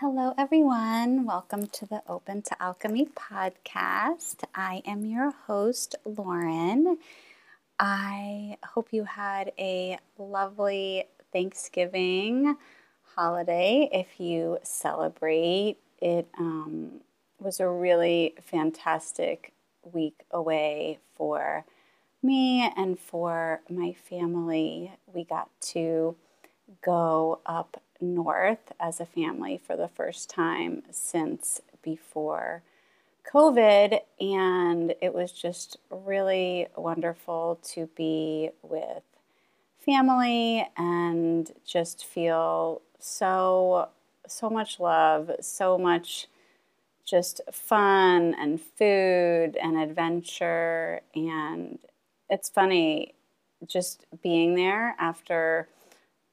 Hello, everyone. Welcome to the Open to Alchemy podcast. I am your host, Lauren. I hope you had a lovely Thanksgiving holiday if you celebrate. It um, was a really fantastic week away for me and for my family. We got to go up north as a family for the first time since before COVID, and it was just really wonderful to be with family and just feel so so much love, so much just fun and food and adventure. And it's funny just being there after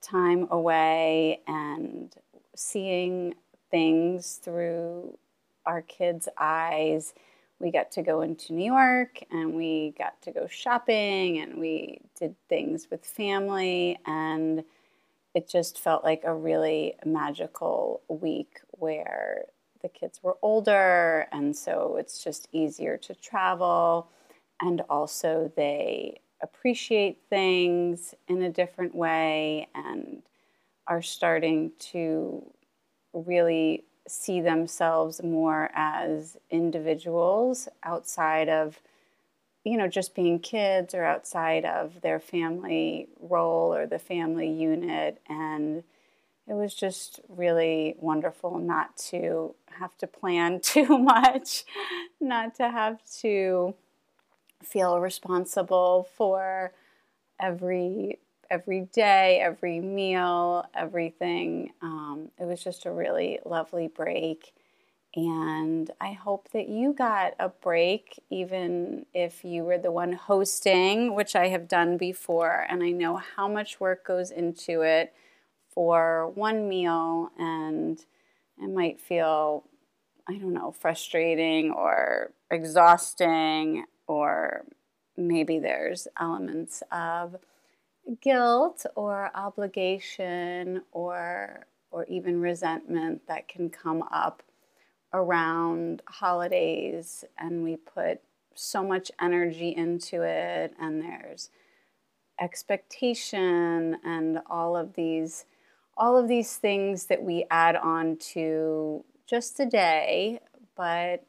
time away and seeing things through our kids' eyes. We got to go into New York and we got to go shopping and we did things with family. And it just felt like a really magical week where the kids were older. And so it's just easier to travel. And also they appreciate things in a different way and are starting to really see themselves more as individuals outside of you know just being kids or outside of their family role or the family unit. And it was just really wonderful not to have to plan too much not to have to feel responsible for every every day, every meal, everything. Um, it was just a really lovely break. And I hope that you got a break, even if you were the one hosting, which I have done before. And I know how much work goes into it for one meal, and it might feel, I don't know, frustrating or exhausting or maybe there's elements of guilt or obligation or or even resentment that can come up around holidays and we put so much energy into it and there's expectation and all of these all of these things that we add on to just a day but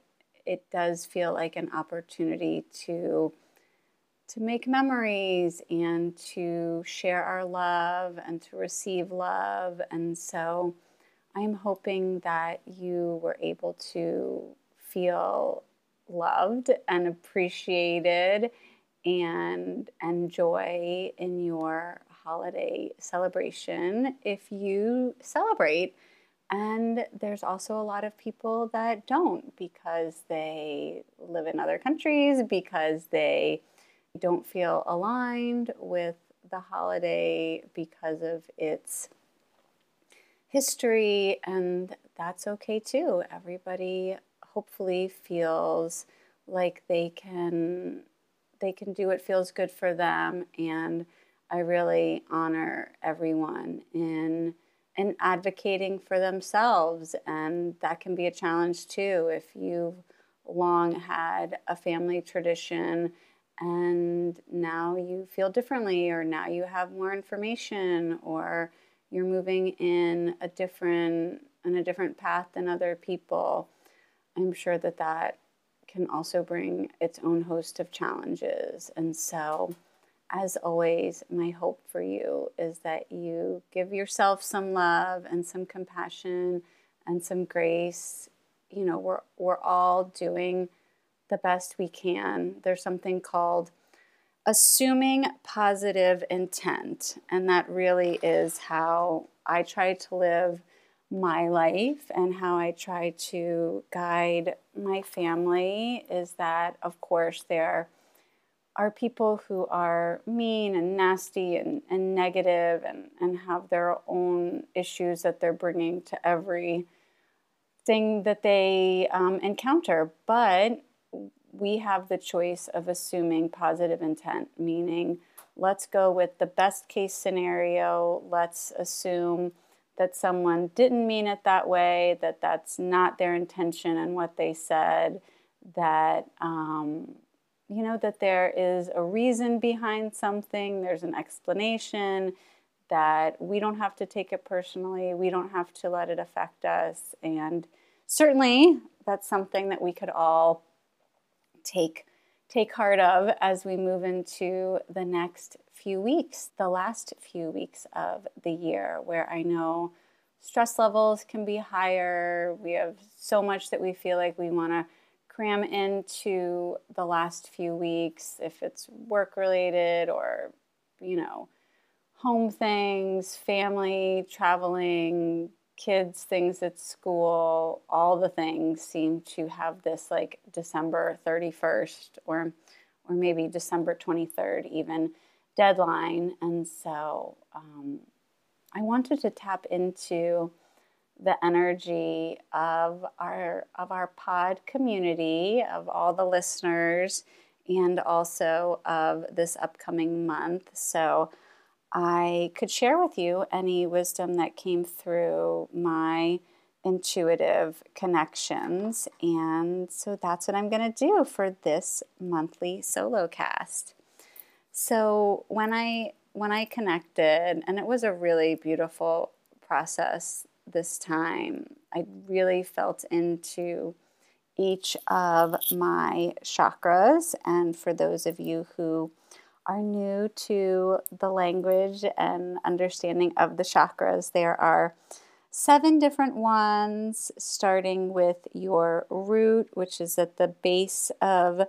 it does feel like an opportunity to to make memories and to share our love and to receive love. And so i'm hoping that you were able to feel loved and appreciated and enjoy in your holiday celebration if you celebrate and there's also a lot of people that don't because they live in other countries, because they don't feel aligned with the holiday because of its history, and that's okay too. Everybody hopefully feels like they can they can do what feels good for them and I really honor everyone in and advocating for themselves. And that can be a challenge too if you've long had a family tradition and now you feel differently, or now you have more information, or you're moving in a different in a different path than other people. I'm sure that that can also bring its own host of challenges. And so as always, my hope for you is that you give yourself some love and some compassion and some grace. You know, we're, we're all doing the best we can. There's something called assuming positive intent, and that really is how I try to live my life and how I try to guide my family is that, of course, there are people who are mean and nasty and, and negative and, and have their own issues that they're bringing to every thing that they um, encounter. But we have the choice of assuming positive intent, meaning let's go with the best case scenario. Let's assume that someone didn't mean it that way, that that's not their intention and what they said, that, um, you know, that there is a reason behind something, there's an explanation, that we don't have to take it personally, we don't have to let it affect us. And certainly that's something that we could all take take heart of as we move into the next few weeks, the last few weeks of the year, where I know stress levels can be higher. We have so much that we feel like we want to cram into the last few weeks, if it's work related or, you know, home things, family, traveling, kids, things at school, all the things seem to have this like December 31st or or maybe December 23rd even deadline. And so um, I wanted to tap into the energy of our of our pod community, of all the listeners, and also of this upcoming month. So I could share with you any wisdom that came through my intuitive connections. And so that's what I'm going to do for this monthly solo cast. So when I when I connected and it was a really beautiful process this time. I really felt into each of my chakras and for those of you who are new to the language and understanding of the chakras, there are seven different ones, starting with your root, which is at the base of,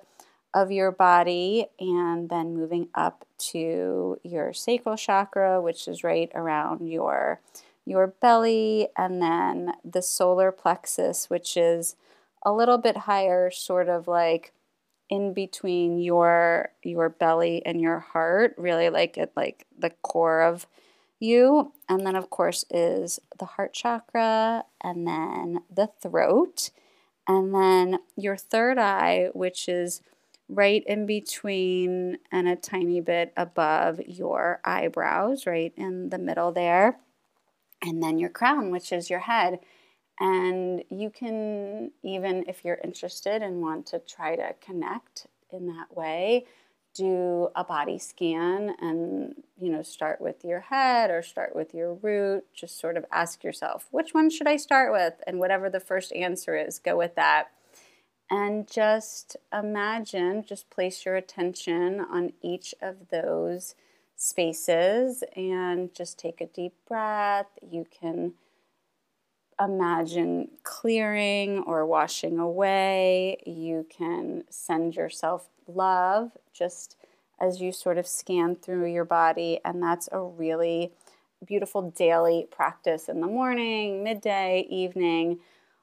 of your body, and then moving up to your sacral chakra, which is right around your your belly, and then the solar plexus, which is a little bit higher, sort of like in between your your belly and your heart, really like at like the core of you. And then of course is the heart chakra and then the throat. And then your third eye, which is right in between and a tiny bit above your eyebrows, right in the middle there. And then your crown, which is your head. And you can, even if you're interested and want to try to connect in that way, do a body scan and, you know, start with your head or start with your root. Just sort of ask yourself, which one should I start with? And whatever the first answer is, go with that. And just imagine, just place your attention on each of those spaces and just take a deep breath. You can imagine clearing or washing away. You can send yourself love just as you sort of scan through your body. And that's a really beautiful daily practice in the morning, midday, evening,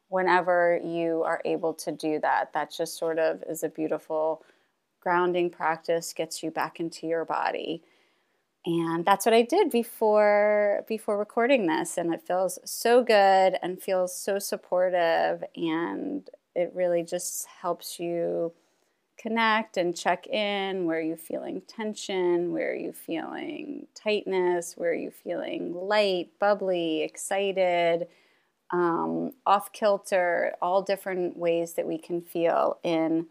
whenever you are able to do that. That just sort of is a beautiful grounding practice, gets you back into your body and that's what I did before before recording this and it feels so good and feels so supportive and it really just helps you connect and check in where are you feeling tension where are you feeling tightness where are you feeling light bubbly excited um, off kilter all different ways that we can feel in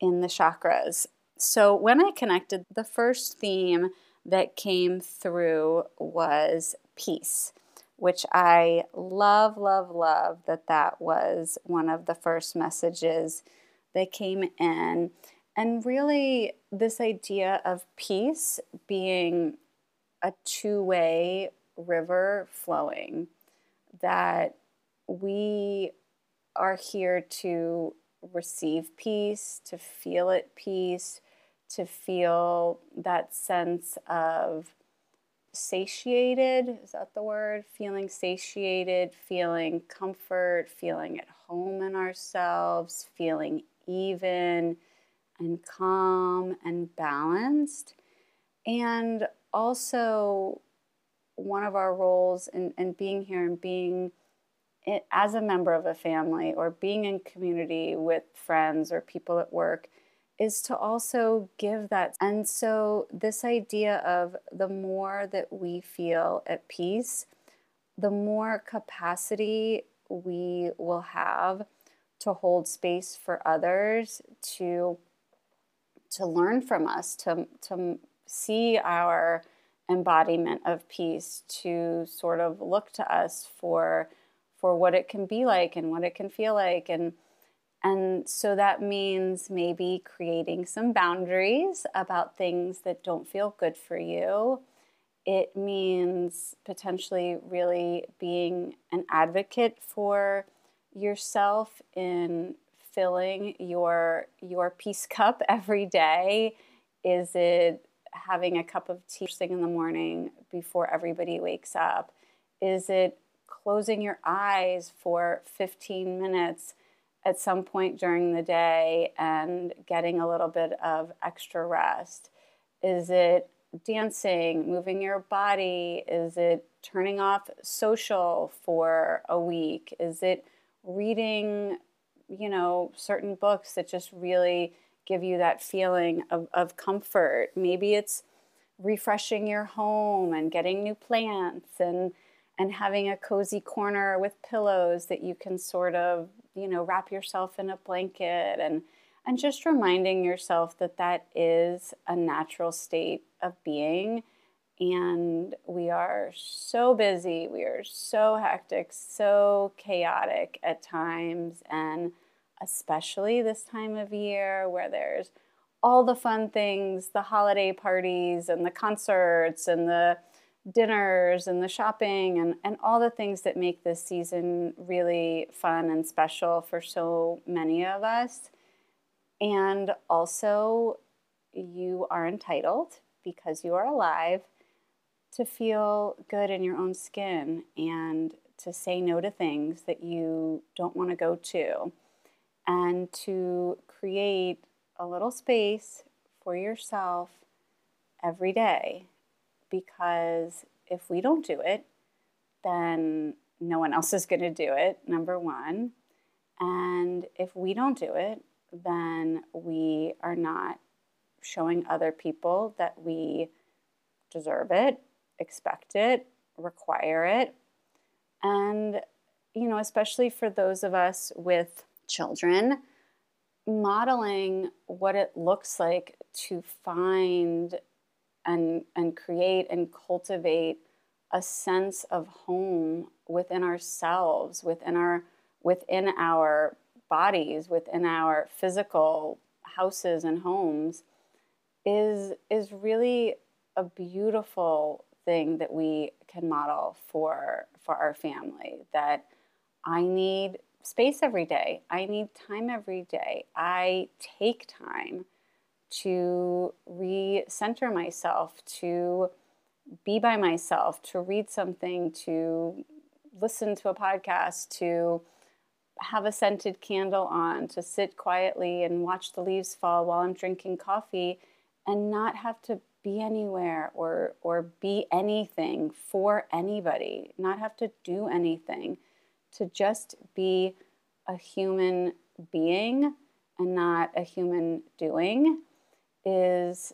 in the chakras. So when i connected the first theme that came through was peace, which I love, love, love that that was one of the first messages that came in. And really, this idea of peace being a two way river flowing, that we are here to receive peace, to feel at peace, to feel that sense of satiated is that the word? Feeling satiated, feeling comfort, feeling at home in ourselves, feeling even and calm and balanced. And also, one of our roles in, in being here and being as a member of a family or being in community with friends or people at work is to also give that. And so, this idea of the more that we feel at peace, the more capacity we will have to hold space for others to to learn from us to to see our embodiment of peace to sort of look to us for for what it can be like and what it can feel like and and so that means maybe creating some boundaries about things that don't feel good for you. It means potentially really being an advocate for yourself in filling your your peace cup every day. Is it having a cup of tea thing in the morning before everybody wakes up? Is it closing your eyes for 15 minutes at some point during the day and getting a little bit of extra rest? Is it dancing, moving your body? Is it turning off social for a week? Is it reading, you know, certain books that just really give you that feeling of, of comfort? Maybe it's refreshing your home and getting new plants and and having a cozy corner with pillows that you can sort of you know wrap yourself in a blanket and and just reminding yourself that that is a natural state of being. And we are so busy we are so hectic so chaotic at times and especially this time of year where there's all the fun things the holiday parties and the concerts and the dinners and the shopping and, and all the things that make this season really fun and special for so many of us. And also, you are entitled because you are alive to feel good in your own skin and to say no to things that you don't want to go to and to create a little space for yourself every day because if we don't do it, then no one else is going to do it, number one. And if we don't do it, then we are not showing other people that we deserve it, expect it, require it. And, you know, especially for those of us with children, modeling what it looks like to find and and create and cultivate a sense of home within ourselves within our within our bodies within our physical houses and homes is is really a beautiful thing that we can model for for our family that I need space every day. I need time every day. I take time to recenter myself, to be by myself, to read something, to listen to a podcast, to have a scented candle on, to sit quietly and watch the leaves fall while I'm drinking coffee and not have to be anywhere or or be anything for anybody, not have to do anything, to just be a human being and not a human doing is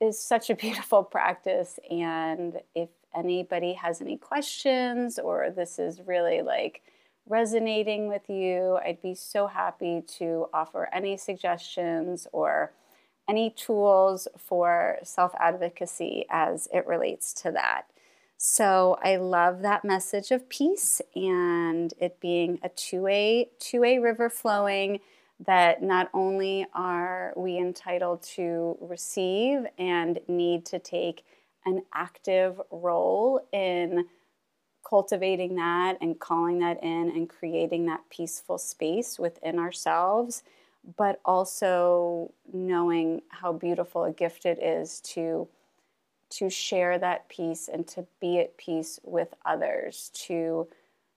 is such a beautiful practice. And if anybody has any questions or this is really like resonating with you i'd be so happy to offer any suggestions or any tools for self advocacy as it relates to that. So i love that message of peace and it being a two-way two-way river flowing that not only are we entitled to receive and need to take an active role in cultivating that and calling that in and creating that peaceful space within ourselves, but also knowing how beautiful a gift it is to to share that peace and to be at peace with others, to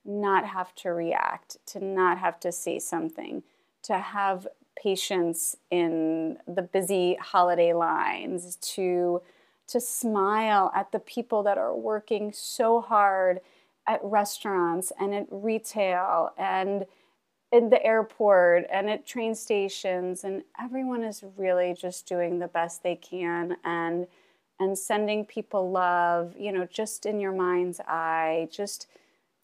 not have to react, to not have to say something, to have patience in the busy holiday lines, to to smile at the people that are working so hard at restaurants and at retail and in the airport and at train stations and everyone is really just doing the best they can and and sending people love you know just in your mind's eye just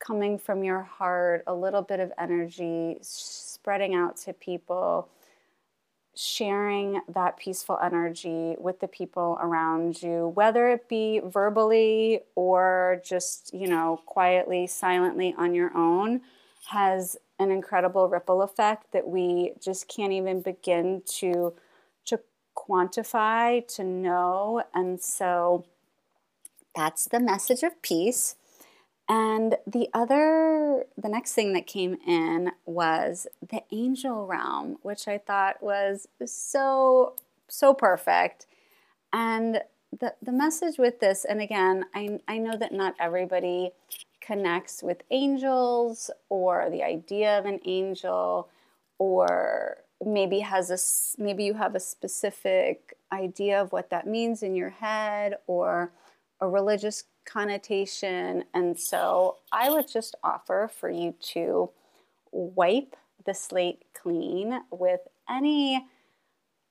coming from your heart a little bit of energy spreading out to people sharing that peaceful energy with the people around you whether it be verbally or just you know quietly silently on your own has an incredible ripple effect that we just can't even begin to to quantify to know. And so that's the message of peace and the other the next thing that came in was the angel realm which i thought was so so perfect. And the, the message with this and again I, I know that not everybody connects with angels or the idea of an angel or maybe has a maybe you have a specific idea of what that means in your head or a religious connotation. And so i would just offer for you to wipe the slate clean with any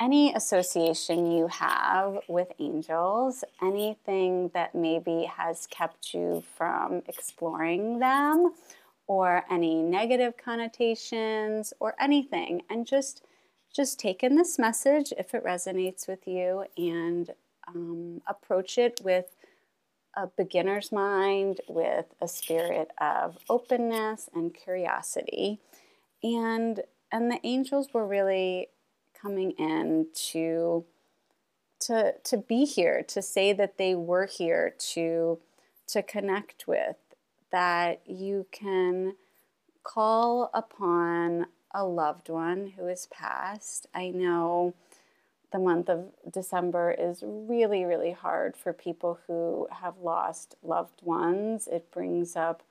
any association you have with angels, anything that maybe has kept you from exploring them, or any negative connotations, or anything, and just just take in this message if it resonates with you and um, approach it with a beginner's mind, with a spirit of openness and curiosity. And and the angels were really coming in to to to be here, to say that they were here to to connect with, that you can call upon a loved one who is passed. I know the month of December is really, really hard for people who have lost loved ones. It brings up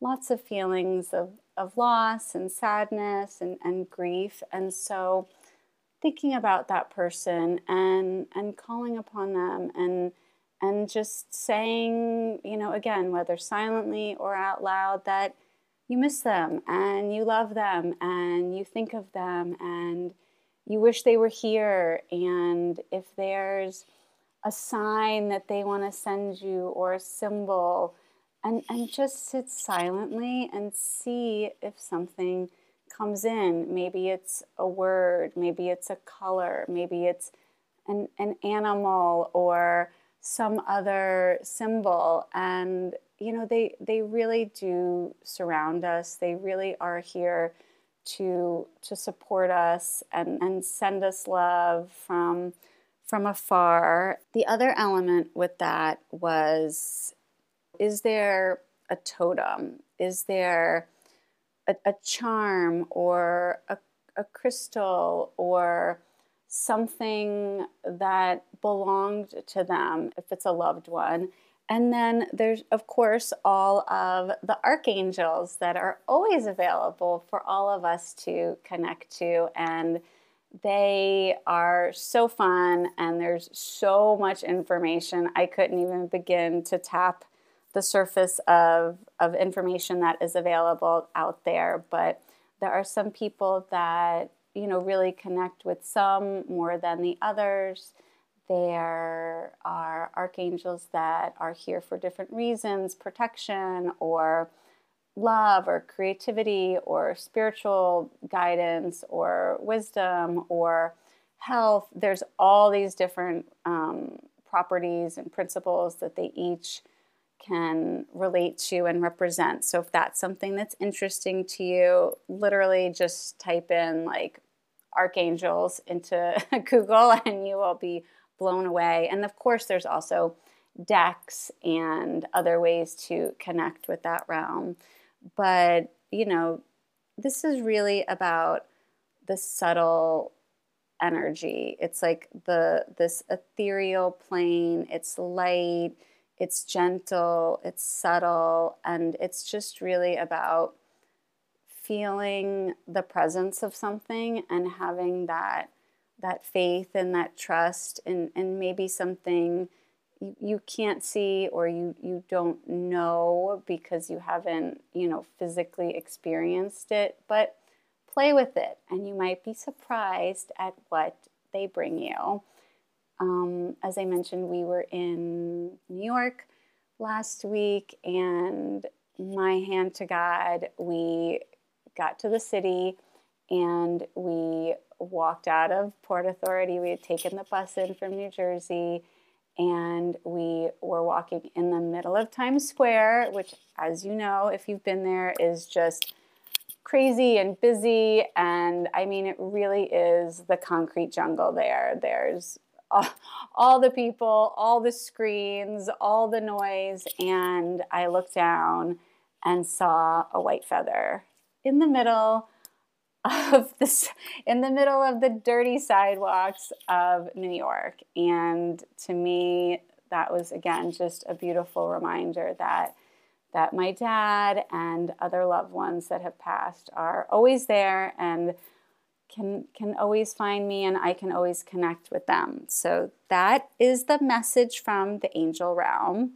lots of feelings of, of loss and sadness and, and grief. And so thinking about that person and and calling upon them and and just saying, you know, again, whether silently or out loud, that you miss them and you love them and you think of them and you wish they were here. And if there's a sign that they want to send you or a symbol, and, and just sit silently and see if something comes in. Maybe it's a word, maybe it's a color, maybe it's an, an animal or some other symbol. And, you know, they, they really do surround us. They really are here to, to support us and, and send us love from, from afar. The other element with that was is there a totem? Is there a, a charm or a, a crystal or something that belonged to them if it's a loved one. And then there's, of course, all of the archangels that are always available for all of us to connect to. And they are so fun, and there's so much information. I couldn't even begin to tap the surface of, of information that is available out there. But there are some people that, you know, really connect with some more than the others. There are archangels that are here for different reasons protection or love or creativity or spiritual guidance or wisdom or health. There's all these different um, properties and principles that they each can relate to and represent. So if that's something that's interesting to you, literally just type in like archangels into Google and you will be blown away. And of course, there's also decks and other ways to connect with that realm. But, you know, this is really about the subtle energy. It's like the this ethereal plane. It's light, it's gentle, it's subtle, and it's just really about feeling the presence of something and having that that faith and that trust and, and maybe something you, you can't see or you, you don't know because you haven't, you know, physically experienced it, but play with it and you might be surprised at what they bring you. Um, as I mentioned, we were in New York last week and my hand to God, we got to the city and we walked out of Port Authority. We had taken the bus in from New Jersey and we were walking in the middle of Times Square, which, as you know, if you've been there, is just crazy and busy. And I mean, it really is the concrete jungle there. There's all, the people, all the screens, all the noise. And I looked down and saw a white feather in the middle of this in the middle of the dirty sidewalks of New York. And to me, that was again just a beautiful reminder that that my dad and other loved ones that have passed are always there and can can always find me and I can always connect with them. So that is the message from the angel realm.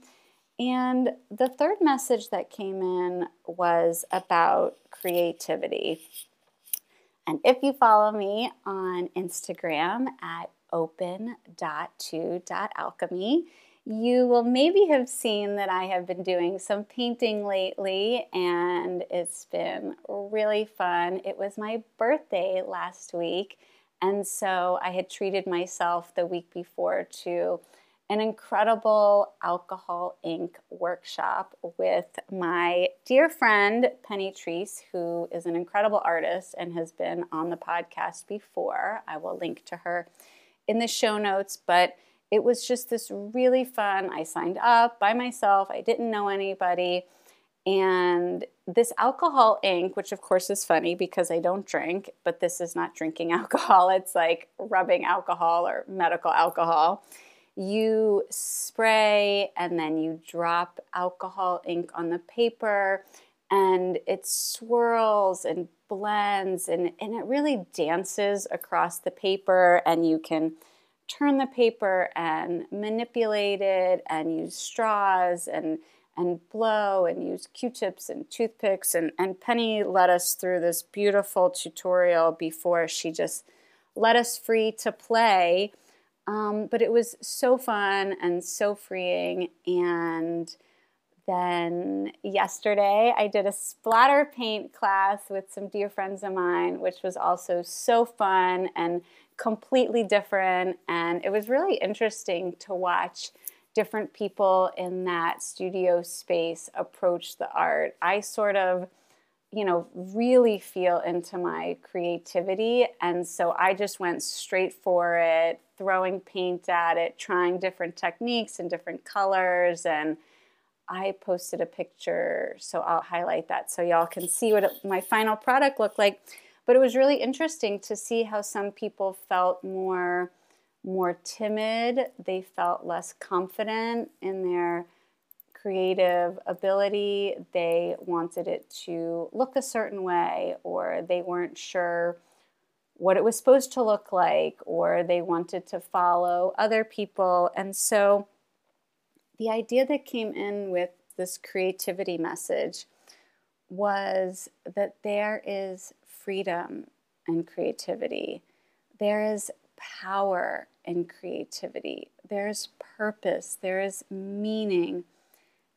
And the third message that came in was about creativity. And if you follow me on Instagram at open.to.alchemy, you will maybe have seen that I have been doing some painting lately, and it's been really fun. It was my birthday last week, and so I had treated myself the week before to an incredible alcohol ink workshop with my dear friend Penny Treese, who is an incredible artist and has been on the podcast before. I will link to her in the show notes, but it was just this really fun. I signed up by myself, I didn't know anybody. And this alcohol ink, which of course is funny because I don't drink, but this is not drinking alcohol. It's like rubbing alcohol or medical alcohol you spray and then you drop alcohol ink on the paper and it swirls and blends and, and it really dances across the paper and you can turn the paper and manipulate it and use straws and and blow and use q-tips and toothpicks and, and penny led us through this beautiful tutorial before she just let us free to play um, but it was so fun and so freeing. And then yesterday, I did a splatter paint class with some dear friends of mine, which was also so fun and completely different. And it was really interesting to watch different people in that studio space approach the art. I sort of you know, really feel into my creativity. And so I just went straight for it, throwing paint at it, trying different techniques and different colors. And I posted a picture, so I'll highlight that so y'all can see what it, my final product looked like. But it was really interesting to see how some people felt more more timid, they felt less confident in their creative ability, they wanted it to look a certain way, or they weren't sure what it was supposed to look like, or they wanted to follow other people. And so the idea that came in with this creativity message was that there is freedom in creativity, there is power in creativity, there's purpose, there is meaning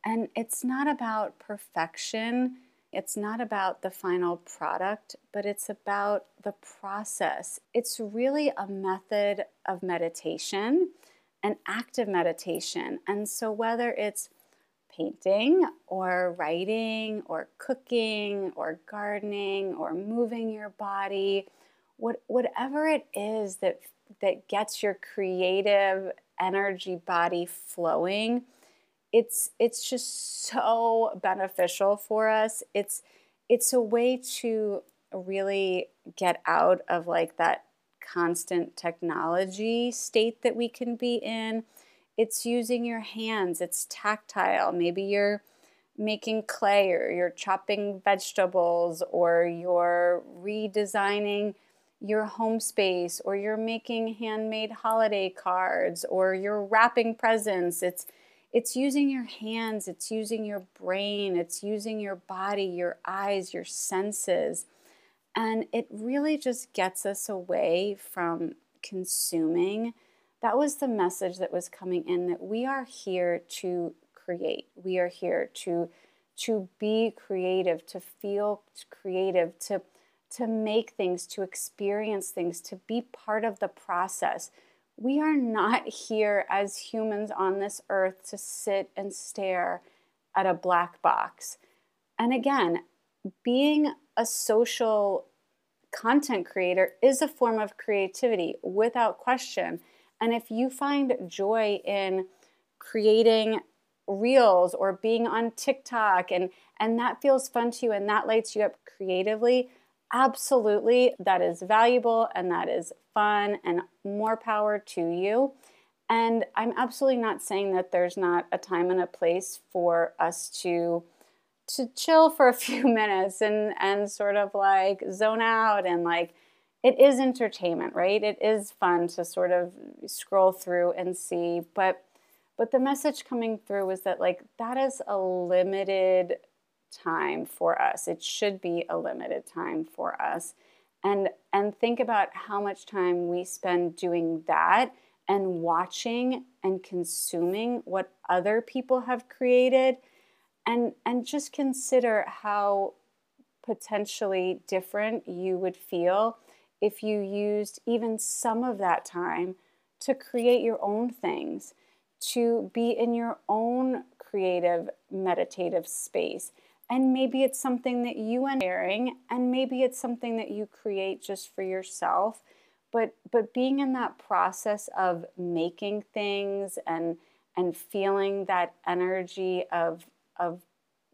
and it's not about perfection, it's not about the final product, but it's about the process. It's really a method of meditation, an active meditation. And so, whether it's painting or writing or cooking or gardening or moving your body, what, whatever it is that, that gets your creative energy body flowing it's it's just so beneficial for us. It's it's a way to really get out of like that constant technology state that we can be in. It's using your hands, it's tactile. Maybe you're making clay or you're chopping vegetables or you're redesigning your home space or you're making handmade holiday cards or you're wrapping presents. It's it's using your hands, it's using your brain, it's using your body, your eyes, your senses. And it really just gets us away from consuming. That was the message that was coming in that we are here to create. We are here to to be creative, to feel creative, to to make things, to experience things, to be part of the process. We are not here as humans on this earth to sit and stare at a black box. And again, being a social content creator is a form of creativity without question. And if you find joy in creating reels or being on TikTok and and that feels fun to you and that lights you up creatively, absolutely that is valuable and that is fun and more power to you. And I'm absolutely not saying that there's not a time and a place for us to to chill for a few minutes and and sort of like zone out and like it is entertainment, right? It is fun to sort of scroll through and see, but but the message coming through was that like that is a limited time for us. It should be a limited time for us. And and think about how much time we spend doing that and watching and consuming what other people have created and and just consider how potentially different you would feel if you used even some of that time to create your own things, to be in your own creative meditative space and maybe it's something that you are sharing and maybe it's something that you create just for yourself. But but being in that process of making things and and feeling that energy of of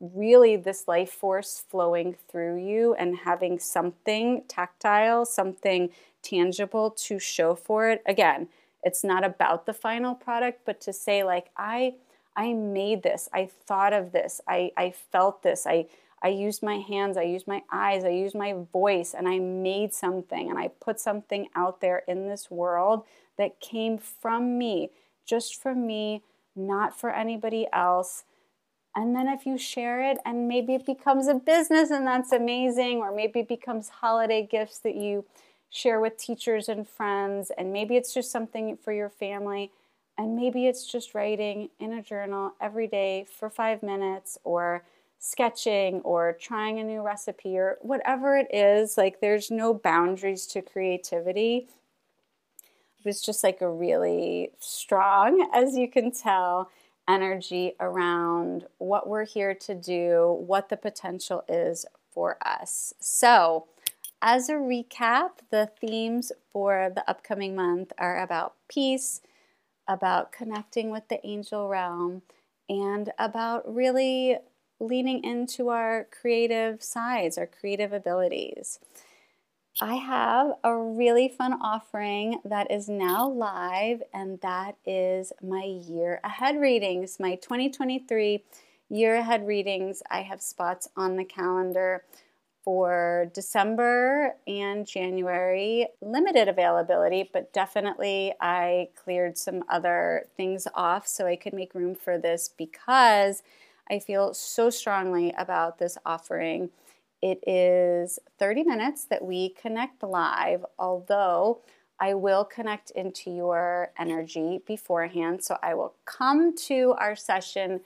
really this life force flowing through you and having something tactile something tangible to show for it again it's not about the final product but to say like i I made this. I thought of this. I, I felt this. I, I used my hands. I used my eyes. I used my voice and I made something and I put something out there in this world that came from me, just for me, not for anybody else. And then if you share it and maybe it becomes a business and that's amazing, or maybe it becomes holiday gifts that you share with teachers and friends, and maybe it's just something for your family and maybe it's just writing in a journal every day for five minutes or sketching or trying a new recipe or whatever it is. Like there's no boundaries to creativity. It was just like a really strong, as you can tell, energy around what we're here to do, what the potential is for us. So, as a recap, the themes for the upcoming month are about peace about connecting with the angel realm, and about really leaning into our creative sides, our creative abilities. I have a really fun offering that is now live, and that is my year ahead readings, my 2023 year ahead readings. I have spots on the calendar for December and January, limited availability, but definitely I cleared some other things off so I could make room for this because I feel so strongly about this offering. It is 30 minutes that we connect live, although I will connect into your energy beforehand. So I will come to our session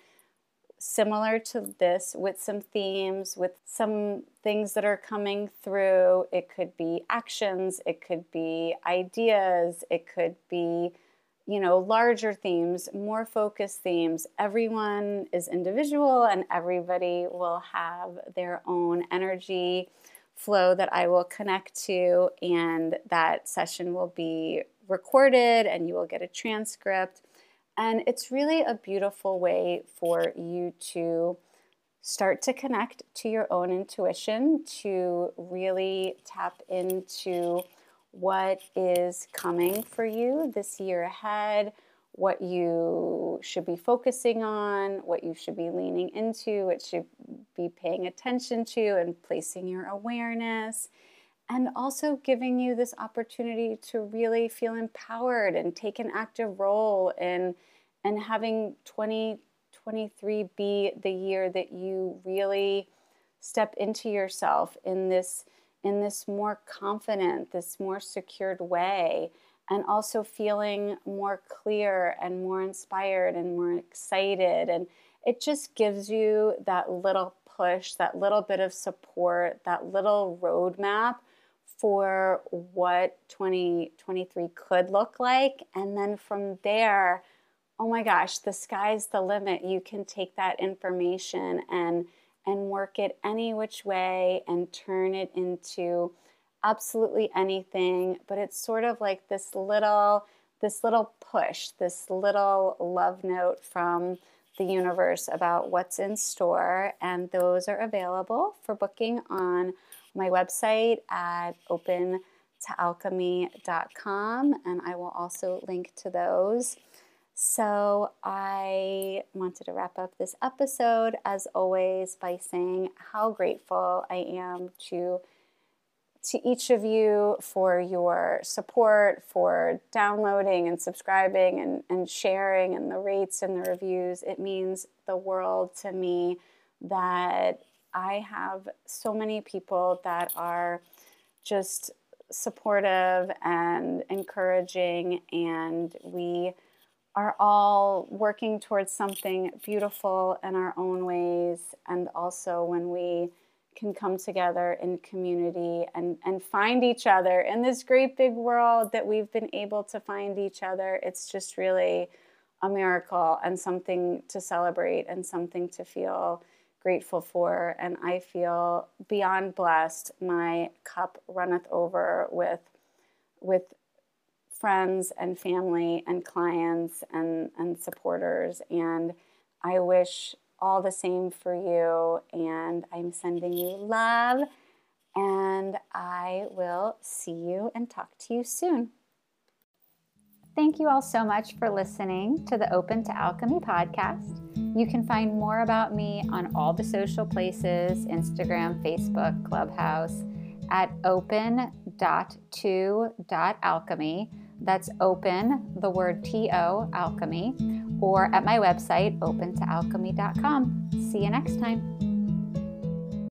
similar to this with some themes, with some things that are coming through. It could be actions, it could be ideas, it could be, you know, larger themes, more focused themes. Everyone is individual and everybody will have their own energy flow that I will connect to, and that session will be recorded and you will get a transcript. And it's really a beautiful way for you to start to connect to your own intuition, to really tap into what is coming for you this year ahead, what you should be focusing on, what you should be leaning into, what should be paying attention to, and placing your awareness. And also giving you this opportunity to really feel empowered and take an active role in and having 2023 be the year that you really step into yourself in this in this more confident, this more secured way, and also feeling more clear and more inspired and more excited. And it just gives you that little push, that little bit of support, that little roadmap for what 2023 could look like. And then from there, oh my gosh, the sky's the limit. You can take that information and and work it any which way and turn it into absolutely anything. But it's sort of like this little this little push this little love note from the universe about what's in store. And those are available for booking on my website at opentoalchemy.com and i will also link to those so, I wanted to wrap up this episode as always by saying how grateful I am to to each of you for your support, for downloading and subscribing and, and sharing and the rates and the reviews. It means the world to me that I have so many people that are just supportive and encouraging, and we are all working towards something beautiful in our own ways, and also when we can come together in community and, and find each other in this great big world that we've been able to find each other. It's just really a miracle and something to celebrate and something to feel grateful for. And I feel beyond blessed. My cup runneth over with with friends and family and clients and, and supporters. And I wish all the same for you. And I'm sending you love. And I will see you and talk to you soon. Thank you all so much for listening to the Open to Alchemy podcast. You can find more about me on all the social places Instagram, Facebook, Clubhouse at open.to.alchemy that's open, the word T O, alchemy, or at my website, opentoalchemy.com. See you next time.